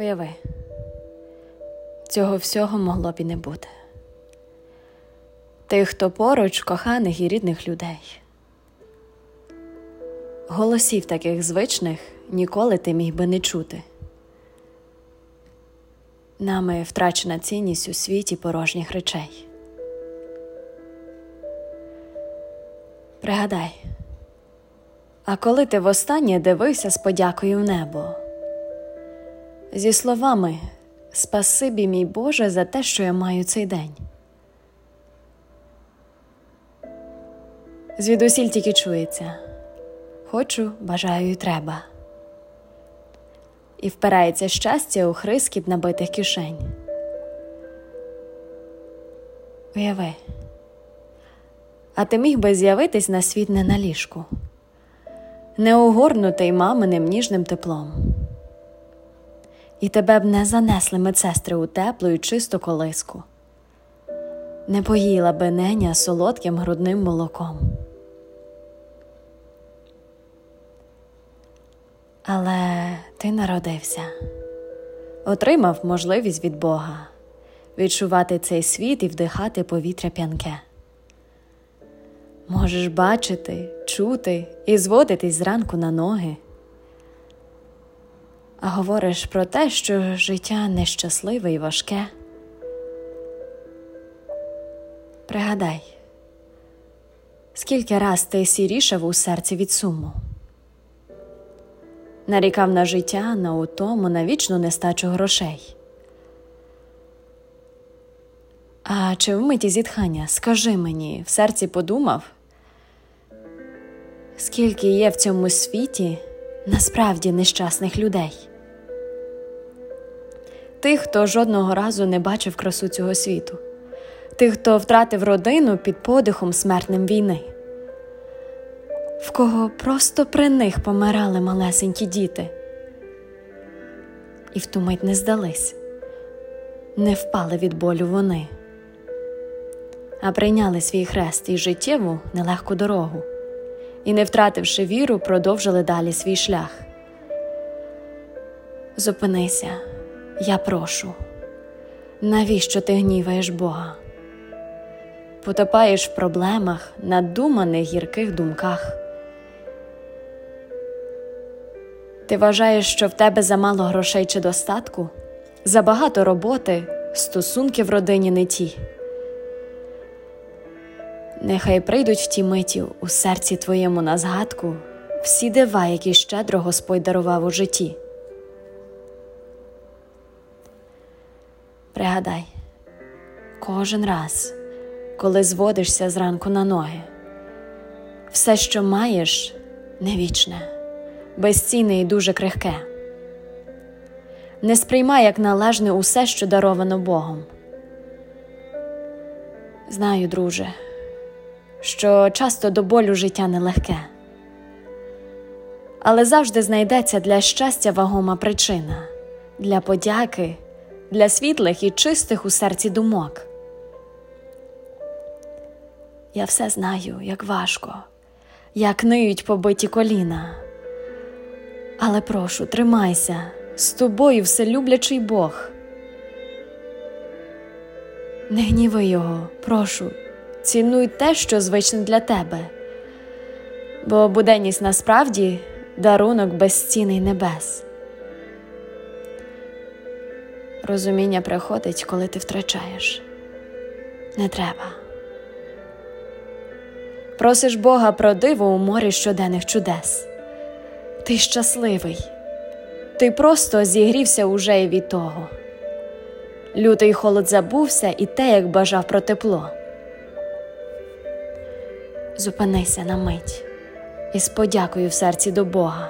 Уяви, цього всього могло б і не бути. Тих, хто поруч, коханих і рідних людей. Голосів таких звичних ніколи ти міг би не чути. Нами втрачена цінність у світі порожніх речей. Пригадай, а коли ти востаннє дивився з подякою в небо, зі словами Спасибі, мій Боже, за те, що я маю цей день. Звідусіль тільки чується хочу, бажаю і треба. І впирається щастя у хрискіт набитих кишень. Уяви, а ти міг би з'явитись на світ не на ліжку, не огорнутий маминим ніжним теплом. І тебе б не занесли медсестри у теплу і чисту колиску, не поїла би неня солодким грудним молоком. Але ти народився, отримав можливість від Бога відчувати цей світ і вдихати повітря п'янке. Можеш бачити, чути і зводитись зранку на ноги. А говориш про те, що життя нещасливе і важке. Пригадай, скільки раз ти сірішав у серці від суму нарікав на життя, на утому, на вічну нестачу грошей. А чи в миті зітхання, скажи мені, в серці подумав, скільки є в цьому світі насправді нещасних людей? Тих, хто жодного разу не бачив красу цього світу, тих, хто втратив родину під подихом смертним війни. В кого просто при них помирали малесенькі діти, і в ту мить не здались, не впали від болю вони, а прийняли свій хрест і життєву нелегку дорогу, і, не втративши віру, продовжили далі свій шлях. Зупинися, я прошу, навіщо ти гніваєш Бога? Потопаєш в проблемах, надуманих гірких думках. Ти вважаєш, що в тебе замало грошей чи достатку, забагато роботи, стосунки в родині не ті. Нехай прийдуть в ті миті у серці твоєму на згадку всі дива, які щедро Господь дарував у житті. Пригадай, кожен раз, коли зводишся зранку на ноги, все, що маєш, не вічне безцінне і дуже крихке. Не сприймай як належне усе, що даровано Богом. Знаю, друже, що часто до болю життя нелегке, але завжди знайдеться для щастя вагома причина, для подяки, для світлих і чистих у серці думок. Я все знаю, як важко, як ниють побиті коліна. Але прошу, тримайся, з тобою вселюблячий Бог. Не гніви його, прошу, цінуй те, що звичне для тебе, бо буденність насправді дарунок безцінний небес. Розуміння приходить, коли ти втрачаєш. Не треба. Просиш Бога про диво у морі щоденних чудес. Ти щасливий, ти просто зігрівся уже і від того. Лютий холод забувся і те, як бажав про тепло. Зупинися на мить і з подякою в серці до Бога.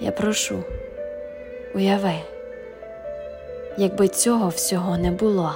Я прошу, уяви, якби цього всього не було.